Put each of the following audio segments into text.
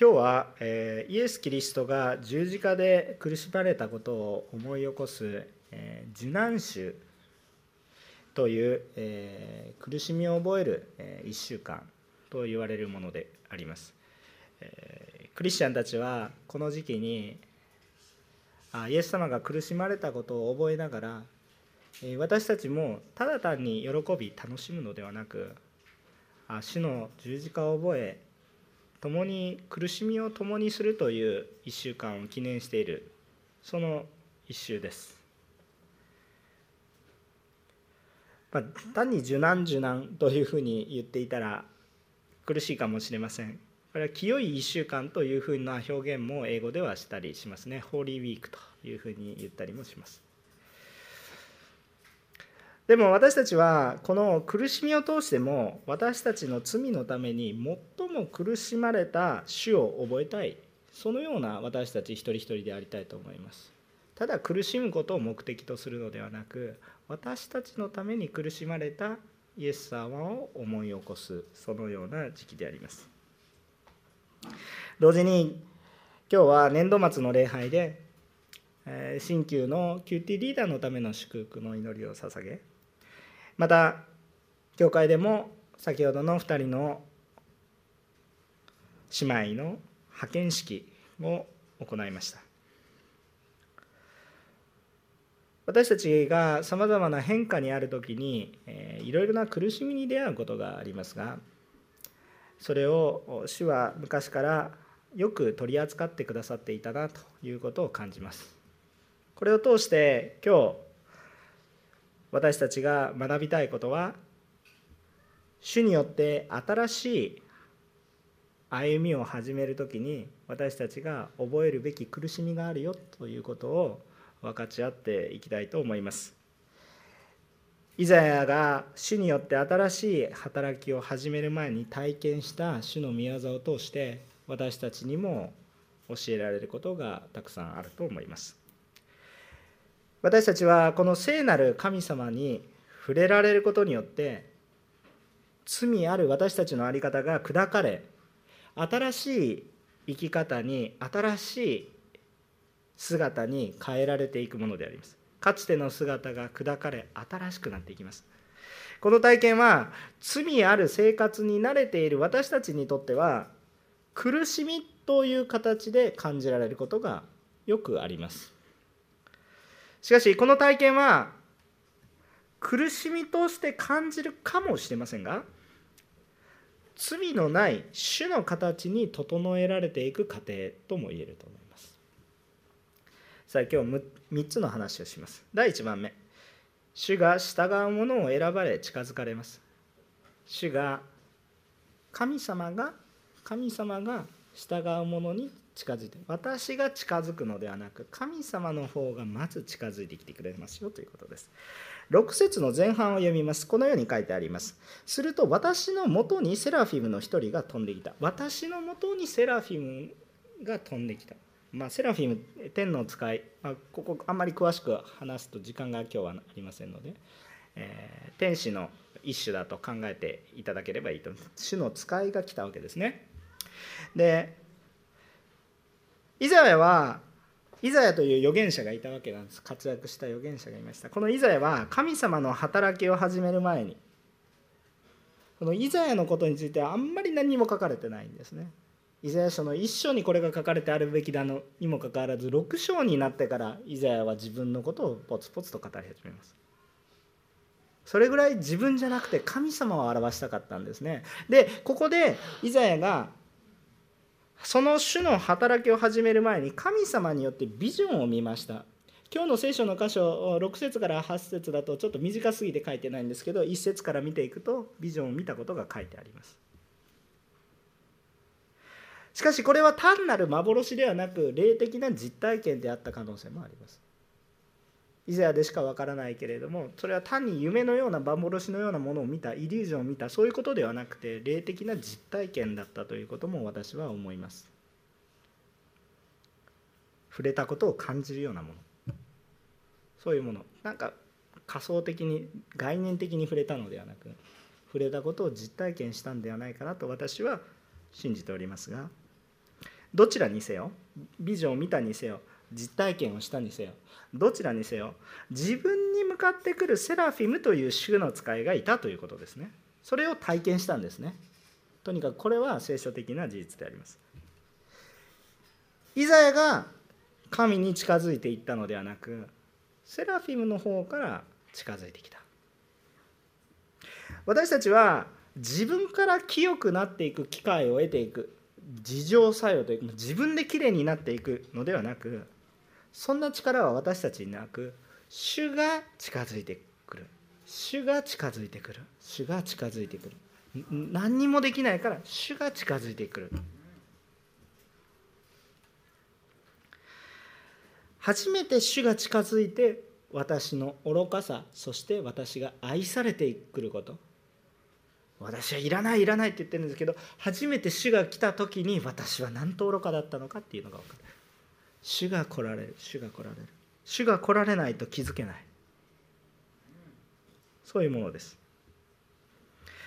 今日は、え、イエス・キリストが十字架で苦しまれたことを思い起こす、えー、受難週という、え、苦しみを覚える、え、1週間と言われるものであります、え、クリスチャンたちはこの時期にあイエス様が苦しまれたことを覚えながら、え、私たちもただ単に喜び楽しむのではなくあ主の十字架を覚え共に苦しみを共にするという1週間を記念しているその一週です、まあ、単に受難受難というふうに言っていたら苦しいかもしれません。これは清い1週間というふうな表現も英語ではしたりしますね。ホーリーウィークというふうに言ったりもします。でも私たちはこの苦しみを通しても私たちの罪のために最も苦しまれた主を覚えたい。そのような私たち一人一人でありたいと思います。ただ苦しむことを目的とするのではなく私たちのために苦しまれたイエス様を思い起こす。そのような時期であります。同時に今日は年度末の礼拝で新旧の QT リーダーのための祝福の祈りを捧げまた教会でも先ほどの2人の姉妹の派遣式を行いました。私たちがさまざまな変化にある時に、えいろいろな苦しみに出会うことがありますがそれを主は昔からよく取り扱ってくださっていたなということを感じます。これを通して今日私たちが学びたいことは主によって新しい歩みを始める時に私たちが覚えるべき苦しみがあるよということを分かち合っていきたいと思います。イザヤが主によって新しい働きを始める前に体験した主の御業を通して私たちにも教えられることがたくさんあると思います。私たちはこの聖なる神様に触れられることによって罪ある私たちの在り方が砕かれ新しい生き方に新しい姿に変えられていくものであります。かつての姿が砕かれ新しくなっていきます。この体験は罪ある生活に慣れている私たちにとっては苦しみという形で感じられることがよくあります。しかしこの体験は苦しみとして感じるかもしれませんが罪のない主の形に整えられていく過程とも言えると思います。さあ今日3つの話をします。第1番目。主が従う者を選ばれ近づかれます。主が神様が神様が従う者に近づいて私が近づくのではなく神様の方がまず近づいてきてくれますよということです。6節の前半を読みます。このように書いてあります。すると私のもとにセラフィムの一人が飛んできた。私のもとにセラフィムが飛んできた。まあ、セラフィム天の使い、まあ、ここあんまり詳しく話すと時間が今日はありませんので、えー、天使の一種だと考えていただければいいと主の使いが来たわけですね。でイザヤはイザヤという預言者がいたわけなんです。活躍した預言者がいました。このイザヤは神様の働きを始める前に。このイザヤのことについてはあんまり何も書かれてないんですね。イザヤ書の1章にこれが書かれてあるべきだのにもかかわらず6章になってからイザヤは自分のことをポツポツと語り始めます。それぐらい自分じゃなくて神様を表したかったんですね。でここでイザヤがその種の働きを始める前に神様によってビジョンを見ました。今日の聖書の箇所6節から8節だとちょっと短すぎて書いてないんですけど1節から見ていくとビジョンを見たことが書いてあります。しかしこれは単なる幻ではなく霊的な実体験であった可能性もあります。イザヤでしかわからないけれどもそれは単に夢のような幻のようなものを見たイリュージョンを見たそういうことではなくて霊的な実体験だったということも私は思います。触れたことを感じるようなもの。そういうもの。なんか仮想的に概念的に触れたのではなく触れたことを実体験したんではないかなと私は信じておりますがどちらにせよビジョンを見たにせよ実体験をしたにせよ。どちらにせよ自分に向かってくるセラフィムという主の使いがいたということですね。それを体験したんですね。とにかくこれは聖書的な事実であります。イザヤが神に近づいていったのではなくセラフィムの方から近づいてきた。私たちは自分から清くなっていく機会を得ていく自浄作用という自分できれいになっていくのではなくそんな力は私たちになく主が近づいてくる。主が近づいてくる。主が近づいてくる。何にもできないから主が近づいてくる。初めて主が近づいて私の愚かさそして私が愛されてくること。私はいらないいらないって言ってるんですけど初めて主が来た時に私は何と愚かだったのかっていうのが分かる。主が来られる。主が来られる。主が来られないと気づけない。そういうものです。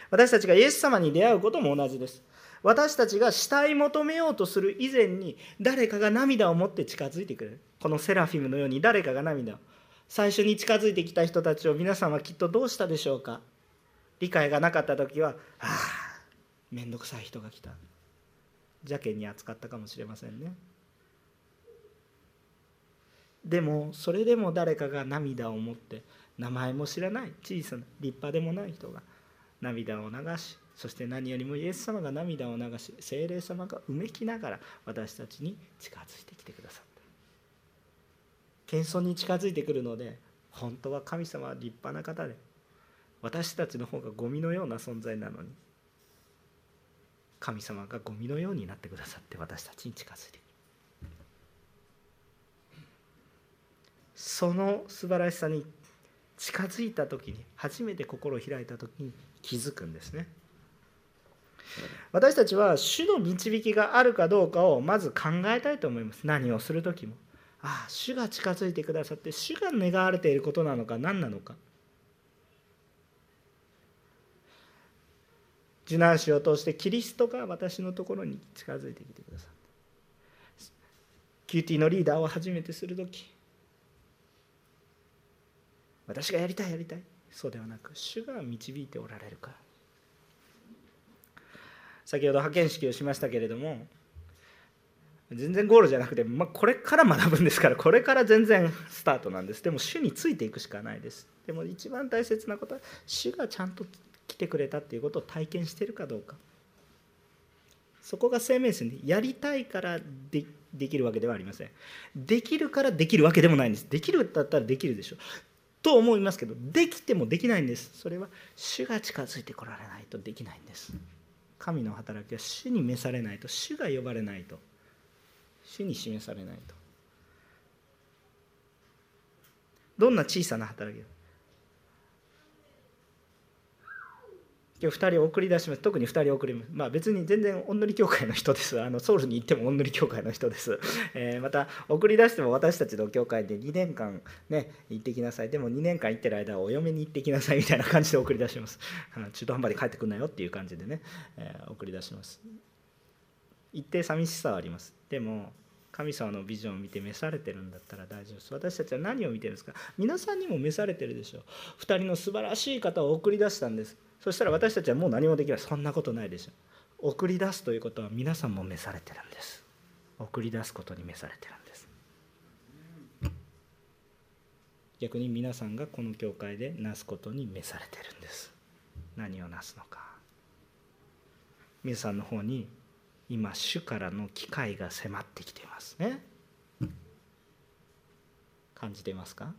私たちがイエス様に出会うことも同じです。私たちが慕い求めようとする以前に誰かが涙を持って近づいてくれる。このセラフィムのように誰かが涙を。最初に近づいてきた人たちを皆さんはきっとどうしたでしょうか。理解がなかった時はああ面倒くさい人が来た。邪険に扱ったかもしれませんね。でもそれでも誰かが涙を持って名前も知らない小さな立派でもない人が涙を流しそして何よりもイエス様が涙を流し精霊様がうめきながら私たちに近づいてきてくださった。謙遜に近づいてくるので本当は神様は立派な方で私たちの方がゴミのような存在なのに神様がゴミのようになってくださって私たちに近づいてくるその素晴らしさに近づいた時に初めて心を開いた時に気づくんですね。私たちは主の導きがあるかどうかをまず考えたいと思います。何をする時も。ああ主が近づいてくださって主が願われていることなのか何なのか。受難史を通してキリストが私のところに近づいてきてくださった QT のリーダーを初めてする時。私がやりたいやりたい。そうではなく主が導いておられるから。先ほど派遣式をしましたけれども全然ゴールじゃなくて、まあ、これから学ぶんですからこれから全然スタートなんです。でも主についていくしかないです。でも一番大切なことは主がちゃんと来てくれたっていうことを体験してるかどうか。そこが生命線でやりたいからでできるわけではありません。できるからできるわけでもないんです。できるだったらできるでしょ。と思いますけどできてもできないんです。それは主が近づいてこられないとできないんです。神の働きは主に召されないと。主が呼ばれないと。主に示されないと。どんな小さな働き今日2人送り出します。特に2人送ります。まあ別に全然おんのり教会の人です。あのソウルに行ってもおんのり教会の人です、えー、また送り出しても私たちの教会で2年間ね行ってきなさい。でも2年間行ってる間はお嫁に行ってきなさいみたいな感じで送り出します。中途半端で帰ってくんなよっていう感じでね、えー、送り出します。一定寂しさはあります。でも神様のビジョンを見て召されてるんだったら大丈夫です。私たちは何を見てるんですか。皆さんにも召されてるでしょう。2人の素晴らしい方を送り出したんです。そしたら私たちはもう何もできない。そんなことないでしょ送り出すということは皆さんも召されてるんです。送り出すことに召されてるんです。逆に皆さんがこの教会でなすことに召されてるんです。何をなすのか。皆さんの方に今主からの機会が迫ってきています。ね。感じていますか？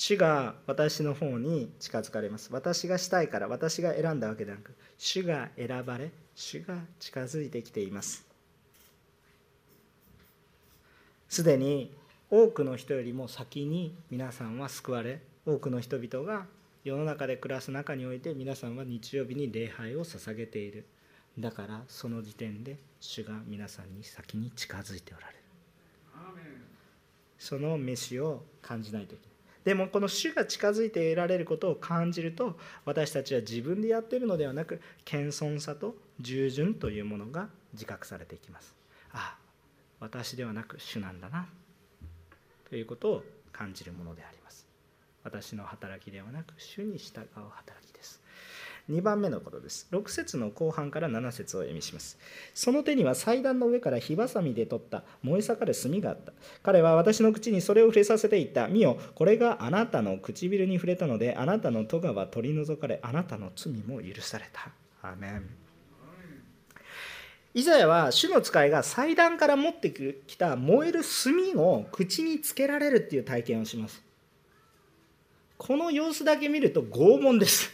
主が私の方に近づかれます。私がしたいから私が選んだわけではなく主が選ばれ主が近づいてきています。すでに多くの人よりも先に皆さんは救われ多くの人々が世の中で暮らす中において皆さんは日曜日に礼拝を捧げている。だからその時点で主が皆さんに先に近づいておられる。その飯を感じないといけない。でもこの主が近づいて得られることを感じると私たちは自分でやっているのではなく謙遜さと従順というものが自覚されていきます。ああ私ではなく主なんだなということを感じるものであります。私の働きではなく主に従う働き。2番目のことです。6節の後半から7節を意味します。その手には祭壇の上から火ばさみで取った燃え盛る炭があった。彼は私の口にそれを触れさせていった。見よこれがあなたの唇に触れたのであなたの咎は取り除かれあなたの罪も許された。アメン。イザヤは主の使いが祭壇から持ってきた燃える炭を口につけられるっていう体験をします。この様子だけ見ると拷問です。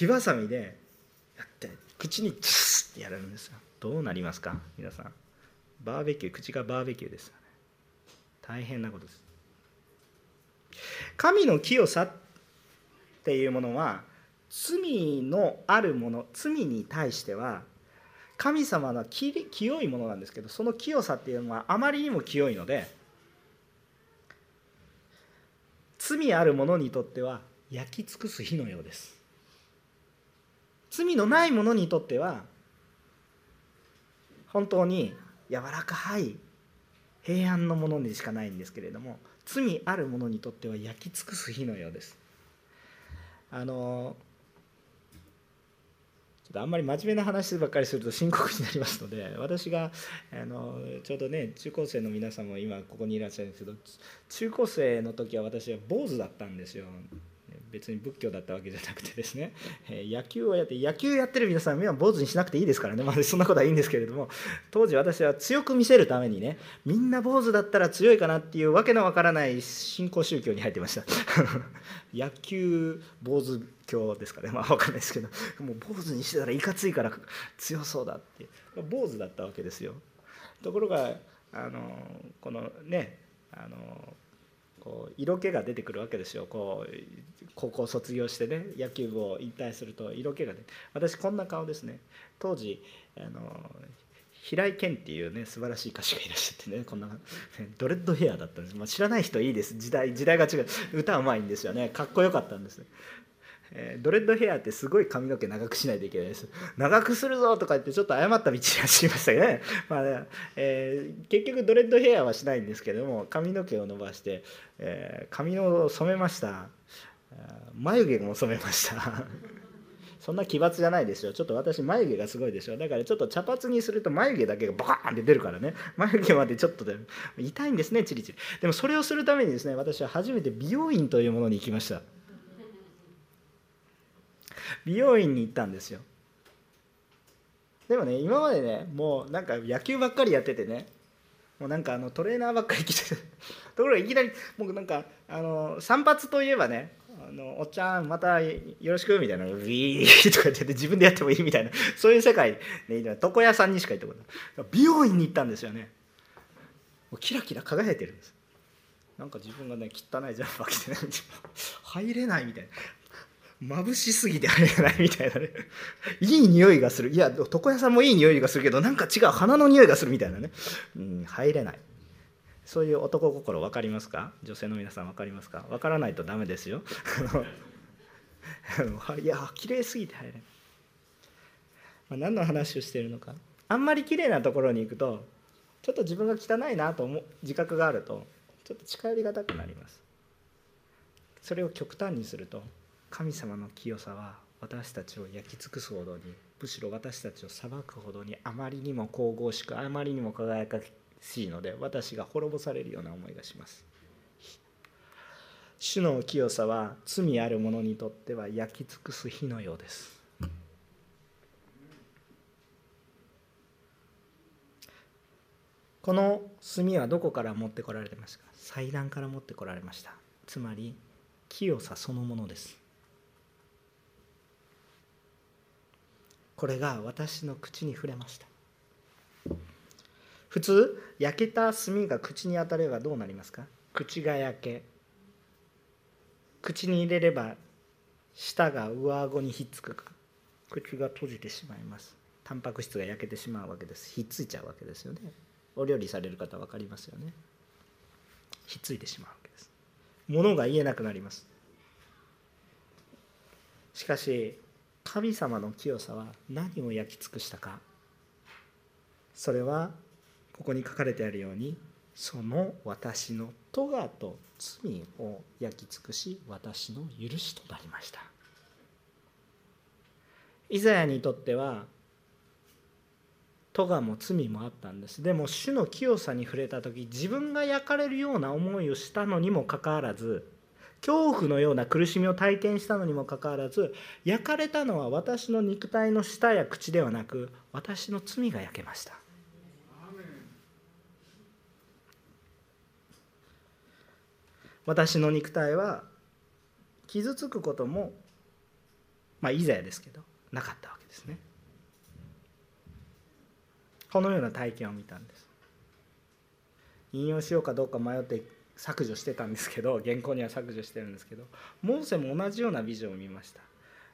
火ばさみでやって口にツスってやるんですよ。どうなりますか皆さん。バーベキュー口がバーベキューですよね。大変なことです。神の清さっていうものは罪のあるもの罪に対しては神様の清いものなんですけどその清さっていうのはあまりにも清いので罪ある者にとっては焼き尽くす火のようです。罪のない者にとっては本当に柔らかい平安のものにしかないんですけれども罪ある者にとっては焼き尽くす火のようです。あのちょっとあんまり真面目な話ばっかりすると深刻になりますので私があのちょうどね中高生の皆さんも今ここにいらっしゃるんですけど中高生の時は私は坊主だったんですよ。別に仏教だったわけじゃなくてですね、え野球をやって野球やってる皆さん目は坊主にしなくていいですからね、まあ、そんなことはいいんですけれども。当時私は強く見せるためにねみんな坊主だったら強いかなっていうわけのわからない信仰宗教に入ってました。野球坊主教ですかね。まあ分かんないですけど。もう坊主にしてたらいかついから強そうだって。坊主だったわけですよ。ところがあのこのねあのこう色気が出てくるわけですよ。こう高校卒業してね野球部を引退すると色気が出て。私こんな顔ですね。当時あの平井堅っていうね素晴らしい歌手がいらっしゃってねこんなドレッドヘアだったんです、まあ、知らない人いいです。時代時代が違う。歌うまいんですよね。かっこよかったんです。えー、ドレッドヘアってすごい髪の毛長くしないといけないです。長くするぞとか言ってちょっと誤った道に走りましたけどね, まあねえー、結局ドレッドヘアはしないんですけども髪の毛を伸ばして、えー、髪を染めました。眉毛も染めました。そんな奇抜じゃないですよ。ちょっと私眉毛がすごいでしょ。だからちょっと茶髪にすると眉毛だけがバーンって出るからね。眉毛までちょっとで痛いんですねチリチリ。でもそれをするためにですね私は初めて美容院というものに行きました。美容院に行ったんですよ。でもね今までねもうなんか野球ばっかりやっててねもうなんかあのトレーナーばっかり来て ところがいきなりもうなんかあの散髪といえばねあのおっちゃんまたよろしくみたいなウィーとか言って自分でやってもいいみたいなそういう世界で床屋さんにしか行ったことない。美容院に行ったんですよね。もうキラキラ輝いてるんです。なんか自分がね汚いジャンパー着てね入れないみたいな。眩しすぎて入れじゃないみたいなね。いい匂いがする。いや床屋さんもいい匂いがするけどなんか違う花の匂いがするみたいなね、うん、入れない。そういう男心分かりますか？女性の皆さん分かりますか？分からないとダメですよ。いや綺麗すぎて入れない、まあ、何の話をしているのか。あんまり綺麗なところに行くとちょっと自分が汚いなと思う自覚があるとちょっと近寄りがたくなります。それを極端にすると神様の清さは私たちを焼き尽くすほどにむしろ私たちを裁くほどにあまりにも神々しくあまりにも輝かしいので私が滅ぼされるような思いがします。主の清さは罪ある者にとっては焼き尽くす火のようです。この炭はどこから持ってこられてますか？祭壇から持ってこられました。つまり清さそのものです。これが私の口に触れました。普通焼けた炭が口に当たればどうなりますか？口が焼け口に入れれば舌が上顎にひっつくか。口が閉じてしまいます。タンパク質が焼けてしまうわけです。ひっついちゃうわけですよね。お料理される方分かりますよね。ひっついてしまうわけです。物が言えなくなります。しかし神様の清さは何を焼き尽くしたか。それはここに書かれてあるようにその私の咎と罪を焼き尽くし私の許しとなりました。イザヤにとっては咎も罪もあったんです。でも主の清さに触れた時自分が焼かれるような思いをしたのにもかかわらず恐怖のような苦しみを体験したのにもかかわらず焼かれたのは私の肉体の舌や口ではなく私の罪が焼けました。私の肉体は傷つくこともまあいざやですけどなかったわけですね。このような体験を見たんです。引用しようかどうか迷って削除してたんですけど 原稿には削除してるんですけどモーセも同じようなビジョンを見ました。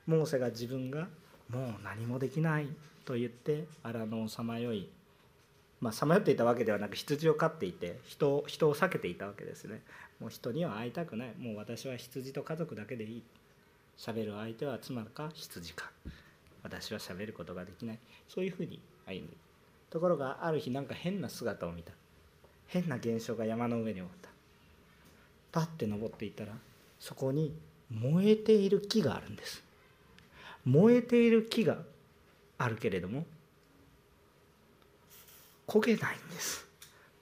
モーセが自分がもう何もできないと言って荒野をさまよいまあさまよっていたわけではなく羊を飼っていて人人を避けていたわけですね。もう人には会いたくない。もう私は羊と家族だけでいい。喋る相手は妻か羊か。私は喋ることができない。そういうふうに歩んでところがある日なんか変な姿を見た。変な現象が山の上に起こった。パッて登っていったらそこに燃えている木があるんです。燃えている木があるけれども焦げないんです。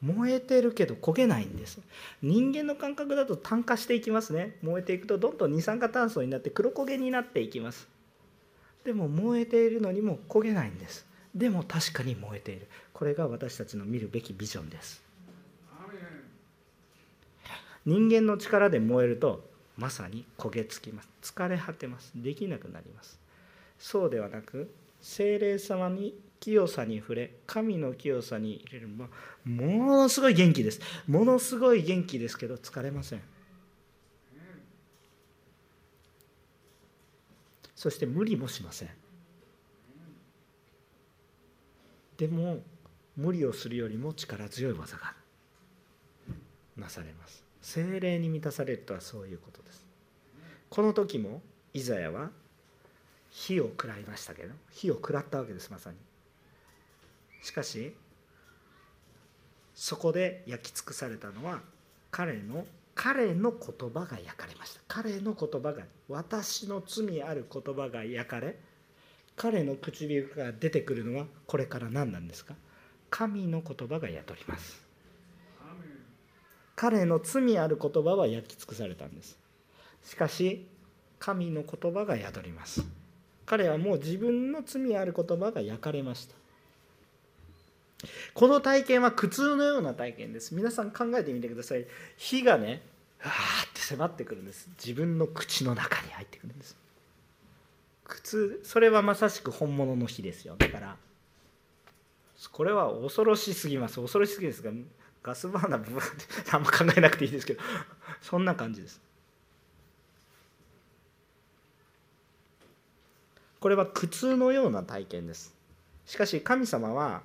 燃えてるけど焦げないんです。人間の感覚だと炭化していきますね。燃えていくとどんどん二酸化炭素になって黒焦げになっていきます。でも燃えているのにも焦げないんです。でも確かに燃えている。これが私たちの見るべきビジョンです。人間の力で燃えるとまさに焦げ付きます。疲れ果てます。できなくなります。そうではなく精霊様に清さに触れ神の清さに入れる。のはものすごい元気です。ものすごい元気ですけど疲れません。そして無理もしません。でも無理をするよりも力強い技がなされます。精霊に満たされるとはそういうことです。この時もイザヤは火を食らいましたけど火を食らったわけですまさに。しかしそこで焼き尽くされたのは彼の彼の言葉が焼かれました。彼の言葉が私の罪ある言葉が焼かれ彼の唇から出てくるのはこれから何なんですか？神の言葉が宿ります。彼の罪ある言葉は焼き尽くされたんです。しかし神の言葉が宿ります。彼はもう自分の罪ある言葉が焼かれました。この体験は苦痛のような体験です。皆さん考えてみてください。火がねわーって迫ってくるんです。自分の口の中に入ってくるんです。苦痛それはまさしく本物の火ですよ。だからこれは恐ろしすぎます。恐ろしすぎですがガスバーナーブってあんま考えなくていいですけど そんな感じです。これは苦痛のような体験です。しかし神様は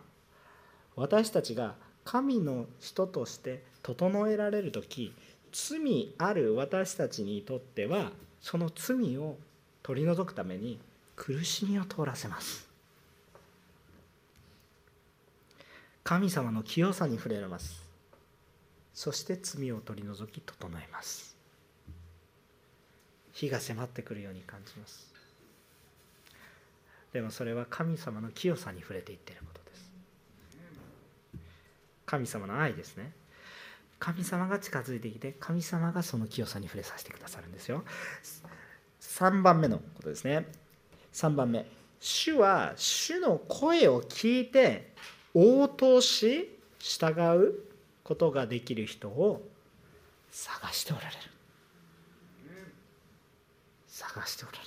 私たちが神の人として整えられる時罪ある私たちにとってはその罪を取り除くために苦しみを通らせます。神様の清さに触れられます。そして罪を取り除き整えます。火が迫ってくるように感じます。でもそれは神様の清さに触れていってることです。神様の愛ですね。神様が近づいてきて神様がその清さに触れさせてくださるんですよ。3番目のことですね。3番目主は主の声を聞いて応答し従うことができる人を探しておられる。探しておられる。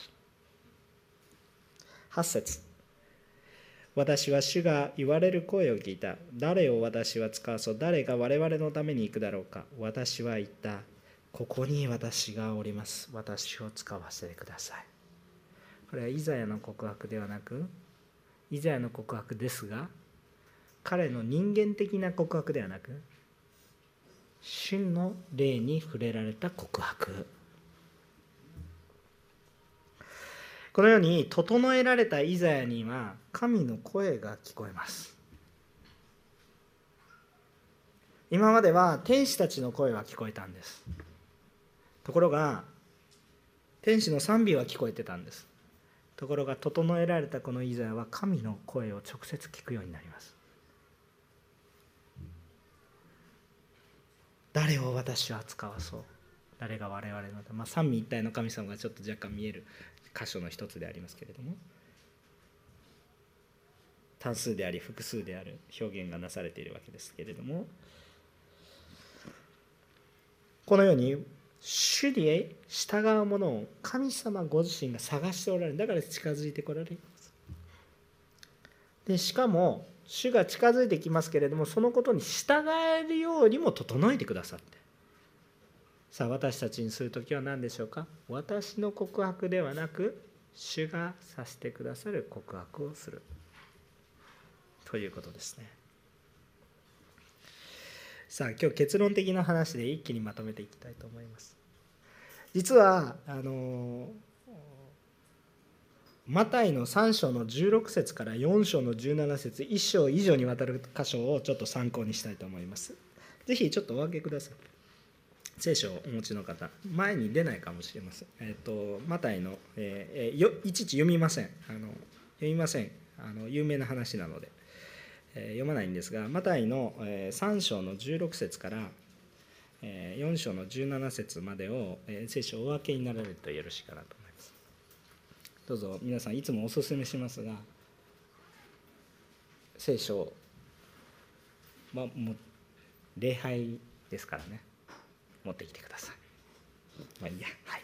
8節。私は主が言われる声を聞いた。誰を私は使わそう。誰が我々のために行くだろうか。私は言った。ここに私がおります。私を使わせてください。これはイザヤの告白ではなくイザヤの告白ですが彼の人間的な告白ではなく主の霊に触れられた告白。このように整えられたイザヤには神の声が聞こえます。今までは天使たちの声は聞こえたんです。ところが天使の賛美は聞こえてたんです。ところが整えられたこのイザヤは神の声を直接聞くようになります。誰を私は扱わそう。誰が我々の、まあ、三位一体の神様がちょっと若干見える箇所の一つでありますけれども。単数であり複数である表現がなされているわけですけれども。このように主に従うものを神様ご自身が探しておられる。だから近づいてこられます。でしかも主が近づいてきますけれどもそのことに従えるようにも整えてくださって。さあ私たちにする時は何でしょうか？私の告白ではなく主がさせてくださる告白をする。ということですね。さあ今日結論的な話で一気にまとめていきたいと思います。実はあのマタイの3章の16節から4章の17節1章以上にわたる箇所をちょっと参考にしたいと思います。ぜひちょっとお分けください。聖書をお持ちの方前に出ないかもしれません。えっ、ー、とマタイの、えー、よいちいち読みません。あの読みません。あの有名な話なので。読まないんですがマタイの3章の16節から4章の17節までを聖書をお分けになられるとよろしいかなと。どうぞ皆さんいつもお勧めしますが聖書まあもう礼拝ですからね。持ってきてください。まあいいや。はい。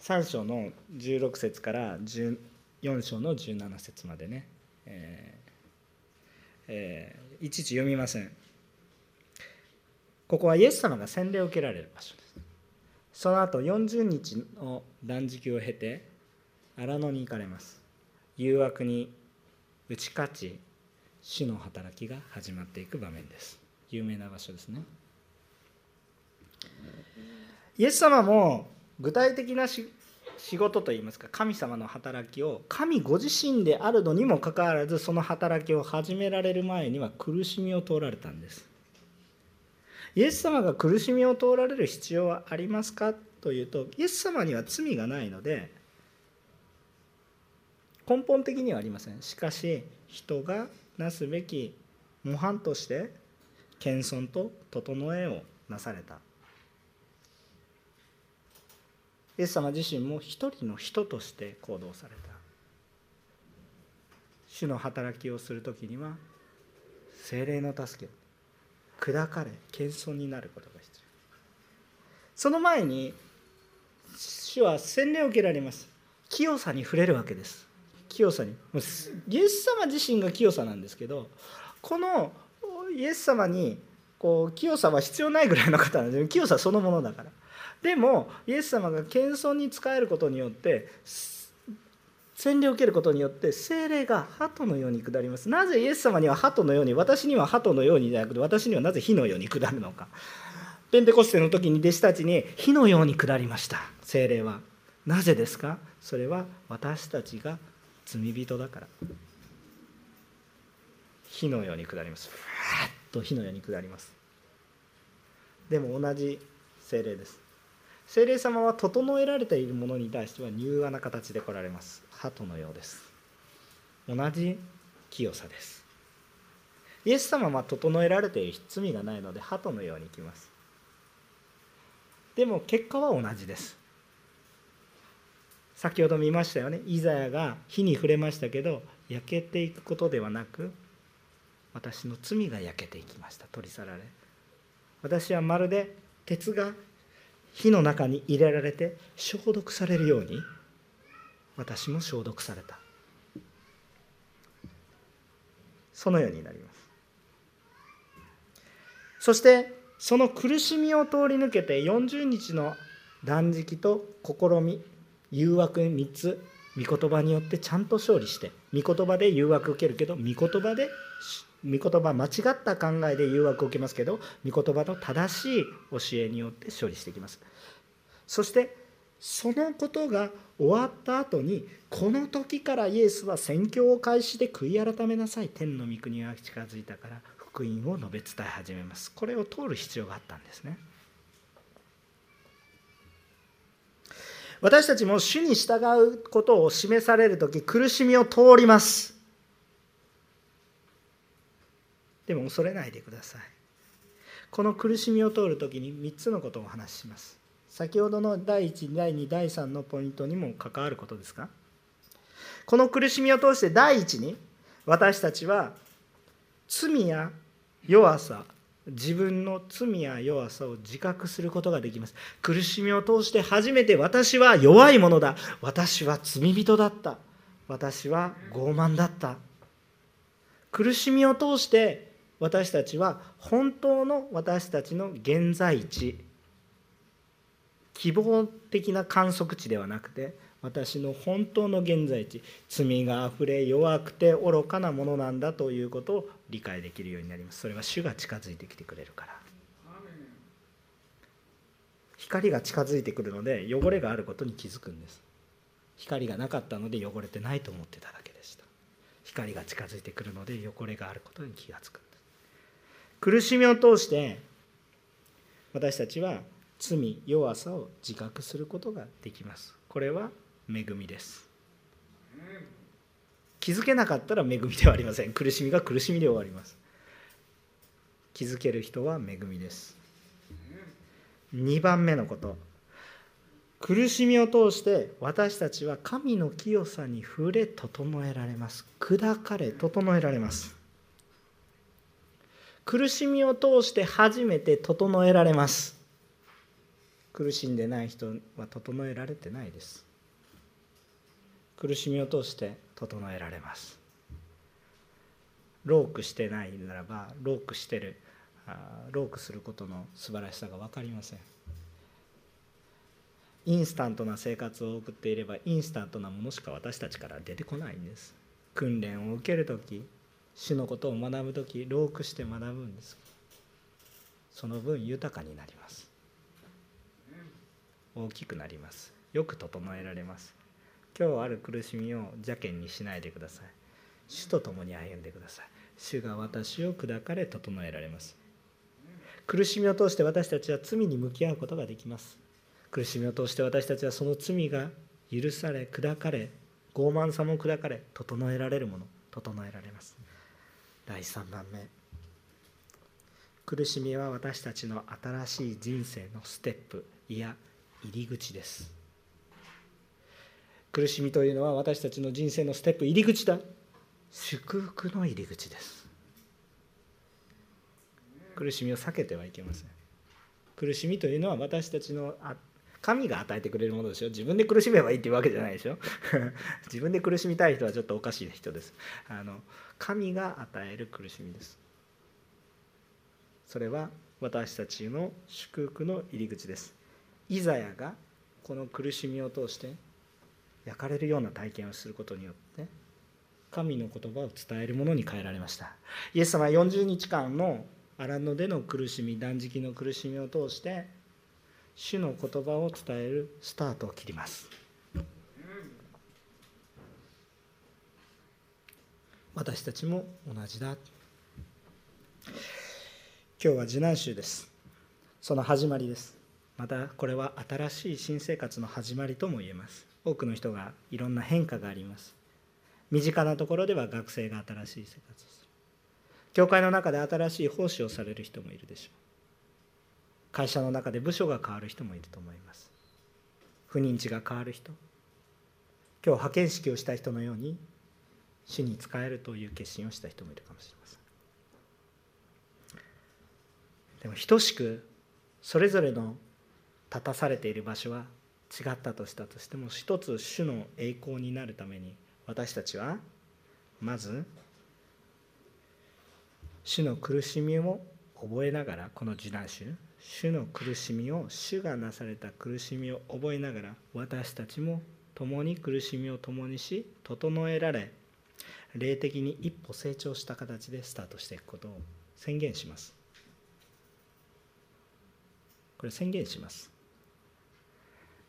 3章の16節から4章の17節までね、えーえー、いちいち読みません。ここはイエス様が洗礼を受けられる場所です。その後40日の断食を経て荒野に行かれます。誘惑に打ち勝ち主の働きが始まっていく場面です。有名な場所ですね。イエス様も具体的な仕事といいますか神様の働きを神ご自身であるのにもかかわらずその働きを始められる前には苦しみを通られたんです。イエス様が苦しみを通られる必要はありますか？というとイエス様には罪がないので根本的にはありません。しかし人がなすべき模範として謙遜と整えをなされた。イエス様自身も一人の人として行動された。主の働きをする時には精霊の助け砕かれ謙遜になることが必要。その前に主は洗礼を受けられます。清さに触れるわけです。清さに。イエス様自身が清さなんですけどこのイエス様にこう清さは必要ないぐらいの方なんです 清さそのものだから。でもイエス様が謙遜に仕えることによって洗礼を受けることによって精霊が鳩のように下ります。なぜイエス様には鳩のように私には鳩のようにじゃなくて私にはなぜ火のように下るのか。ペンテコステの時に弟子たちに火のように下りました。精霊は。なぜですか？それは私たちが罪人だから。火のように下ります。ふわっと火のように下ります。でも同じ精霊です。精霊様は整えられているものに対しては柔和な形で来られます。鳩のようです。同じ清さです。イエス様は整えられている罪がないので鳩のように来ます。でも結果は同じです。先ほど見ましたよね。イザヤが火に触れましたけど焼けていくことではなく私の罪が焼けていきました。取り去られ。私はまるで鉄が火の中に入れられて消毒されるように私も消毒された。そのようになります。そしてその苦しみを通り抜けて40日の断食と試み誘惑3つ御言葉によってちゃんと勝利して御言葉で誘惑受けるけど御言葉で御言葉間違った考えで誘惑を受けますけど御言葉の正しい教えによって勝利していきます。そしてそのことが終わった後にこの時からイエスは宣教を開始で悔い改めなさい。天の御国が近づいたから福音を述べ伝え始めます。これを通る必要があったんですね。私たちも主に従うことを示される時苦しみを通ります。でも恐れないでください。この苦しみを通る時に3つのことをお話しします。先ほどの第1第2第3のポイントにも関わることですか？この苦しみを通して第一に私たちは罪や弱さ自分の罪や弱さを自覚することができます。苦しみを通して初めて私は弱いものだ。私は罪人だった。私は傲慢だった。苦しみを通して私たちは本当の私たちの現在地。希望的な観測値ではなくて私の本当の現在地罪があふれ弱くて愚かなものなんだということを理解できるようになります。それは主が近づいてきてくれるから。光が近づいてくるので汚れがあることに気づくんです。光がなかったので汚れてないと思ってただけでした。光が近づいてくるので汚れがあることに気がつくんです。苦しみを通して私たちは罪弱さを自覚することができます。これは恵みです。気づけなかったら恵みではありません。苦しみが苦しみで終わります。気づける人は恵みです。2番目のこと。苦しみを通して私たちは神の清さに触れ整えられます。砕かれ整えられます。苦しみを通して初めて整えられます。苦しんでない人は整えられてないです。苦しみを通して整えられます。ロークしてないならばロークしてるロークすることの素晴らしさが分かりません。インスタントな生活を送っていればインスタントなものしか私たちから出てこないんです。訓練を受ける時主のことを学ぶ時ロークして学ぶんです。その分豊かになります。大きくなります。よく整えられます。今日ある苦しみを邪険にしないでください。主と共に歩んでください。主が私を砕かれ整えられます。苦しみを通して私たちは罪に向き合うことができます。苦しみを通して私たちはその罪が許され砕かれ傲慢さも砕かれ整えられるもの整えられます。第3番目。苦しみは私たちの新しい人生のステップいや入り口です。苦しみというのは私たちの人生のステップ入り口だ。祝福の入り口です。苦しみを避けてはいけません。苦しみというのは私たちの神が与えてくれるものですよ。自分で苦しめばいいっていうわけじゃないでしょ。自分で苦しみたい人はちょっとおかしい人です。あの神が与える苦しみです。それは私たちの祝福の入り口です。イザヤがこの苦しみを通して焼かれるような体験をすることによって神の言葉を伝えるものに変えられました。イエス様は40日間の荒野での苦しみ断食の苦しみを通して主の言葉を伝えるスタートを切ります。私たちも同じだ。今日は受難週です。その始まりです。またこれは新しい新生活の始まりとも言えます。多くの人がいろんな変化があります。身近なところでは学生が新しい生活をする。教会の中で新しい奉仕をされる人もいるでしょう。会社の中で部署が変わる人もいると思います。不妊地が変わる人。今日派遣式をした人のように主に仕えるという決心をした人もいるかもしれません。でも等しくそれぞれの立たされている場所は違ったとしたとしても一つ主の栄光になるために私たちはまず主の苦しみを覚えながらこの受難週主の苦しみを主がなされた苦しみを覚えながら私たちも共に苦しみを共にし整えられ霊的に一歩成長した形でスタートしていくことを宣言します。これ宣言します。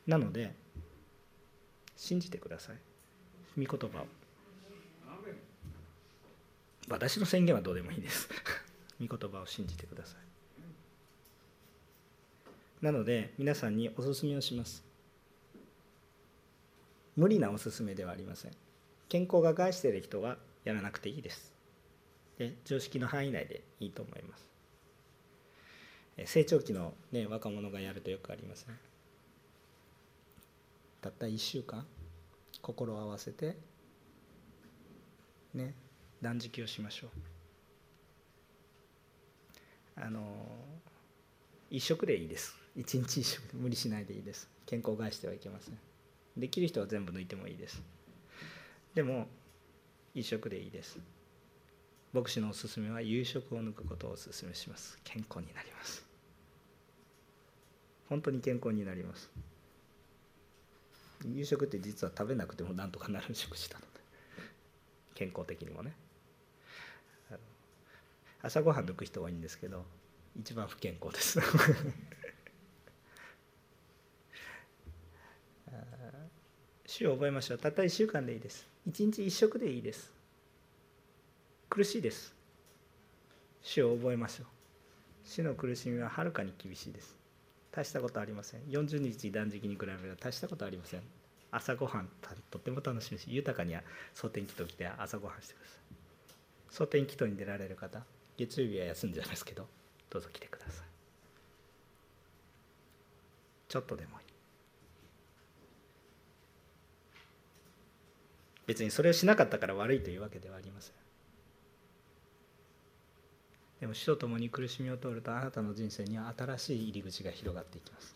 なので信じてください。御言葉を。私の宣言はどうでもいいです。御言葉を信じてください。なので皆さんにお勧めをします。無理なおすすめではありません。健康が害している人はやらなくていいです。で常識の範囲内でいいと思います。成長期の、ね、若者がやるとよくありますねたった1週間心を合わせてね断食をしましょう。あの一食でいいです。一日一食無理しないでいいです。健康を害してはいけません。できる人は全部抜いてもいいです。でも一食でいいです。牧師のおすすめは夕食を抜くことをおすすめします。健康になります。本当に健康になります。夕食って実は食べなくてもなんとかなる食事なので健康的にもね。朝ごはん抜く人多いいんですけど一番不健康です。週を覚えましょう。たった1週間でいいです。1日1食でいいです。苦しいです。主を覚えましょう。死の苦しみははるかに厳しいです。大したことありません。40日断食に比べれば大したことありません。朝ごはんとっても楽しみし豊かに蒼天祈祷来て朝ごはんしてください。蒼天祈祷に出られる方月曜日は休んじゃいますけどどうぞ来てください。ちょっとでもいい。別にそれをしなかったから悪いというわけではありません。でも死と共に苦しみを通るとあなたの人生には新しい入り口が広がっていきます。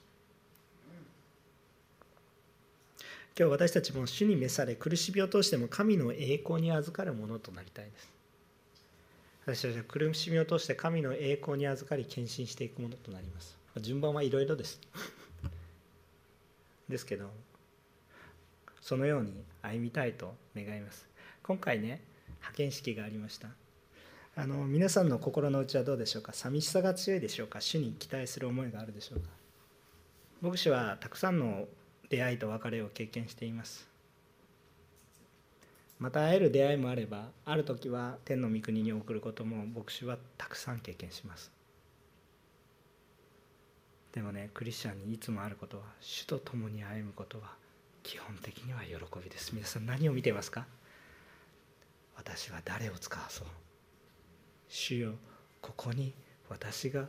今日私たちも主に召され苦しみを通しても神の栄光に預かるものとなりたいです。私たちは苦しみを通して神の栄光に預かり献身していくものとなります。順番はいろいろです。ですけどそのように歩みたいと願います。今回ね派遣式がありました。あの皆さんの心の内はどうでしょうか？寂しさが強いでしょうか？主に期待する思いがあるでしょうか？牧師はたくさんの出会いと別れを経験しています。また会える出会いもあればある時は天の御国に送ることも牧師はたくさん経験します。でもねクリスチャンにいつもあることは主と共に歩むことは基本的には喜びです。皆さん何を見ていますか？私は誰を使わそう？主よここに私が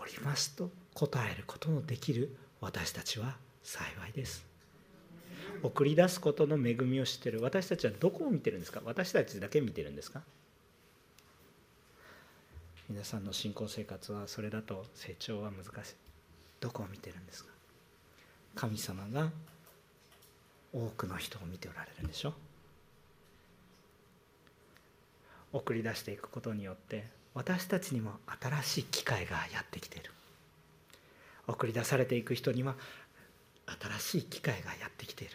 おりますと答えることのできる私たちは幸いです。送り出すことの恵みを知ってる私たちはどこを見てるんですか？私たちだけ見てるんですか？皆さんの信仰生活はそれだと成長は難しい。どこを見てるんですか？神様が多くの人を見ておられるんでしょ？送り出していくことによって私たちにも新しい機会がやってきてる。送り出されていく人には新しい機会がやってきている。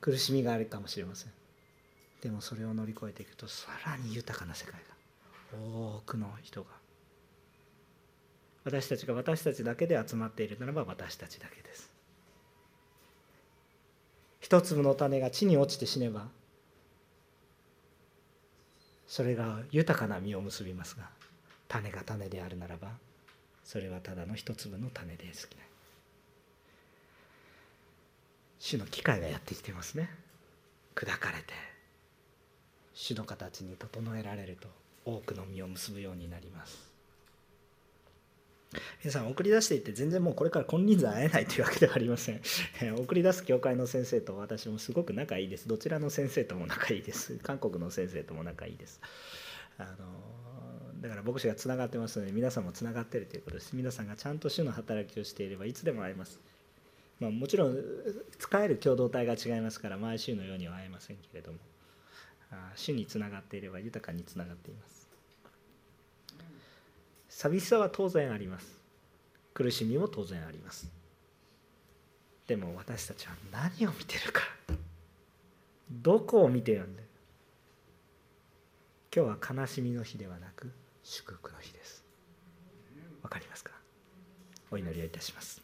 苦しみがあるかもしれません。でもそれを乗り越えていくとさらに豊かな世界が多くの人が私たちが私たちだけで集まっているならば私たちだけです。一粒の種が地に落ちて死ねばそれが豊かな実を結びますが種が種であるならばそれはただの一粒の種です主の機会がやってきてますね。砕かれて主の形に整えられると多くの実を結ぶようになります。皆さん送り出していって全然もうこれから金輪際会えないというわけではありません。送り出す教会の先生と私もすごく仲いいです。どちらの先生とも仲いいです。韓国の先生とも仲いいです。あのだから牧師がつながってますので皆さんもつながってるということです。皆さんがちゃんと主の働きをしていればいつでも会えます。まあ、もちろん使える共同体が違いますから毎週のようには会えませんけれども。主につながっていれば豊かにつながっています。寂しさは当然あります。苦しみも当然あります。でも私たちは何を見てるか。どこを見てるんだ今日は悲しみの日ではなく祝福の日です。わかりますか？お祈りをいたします。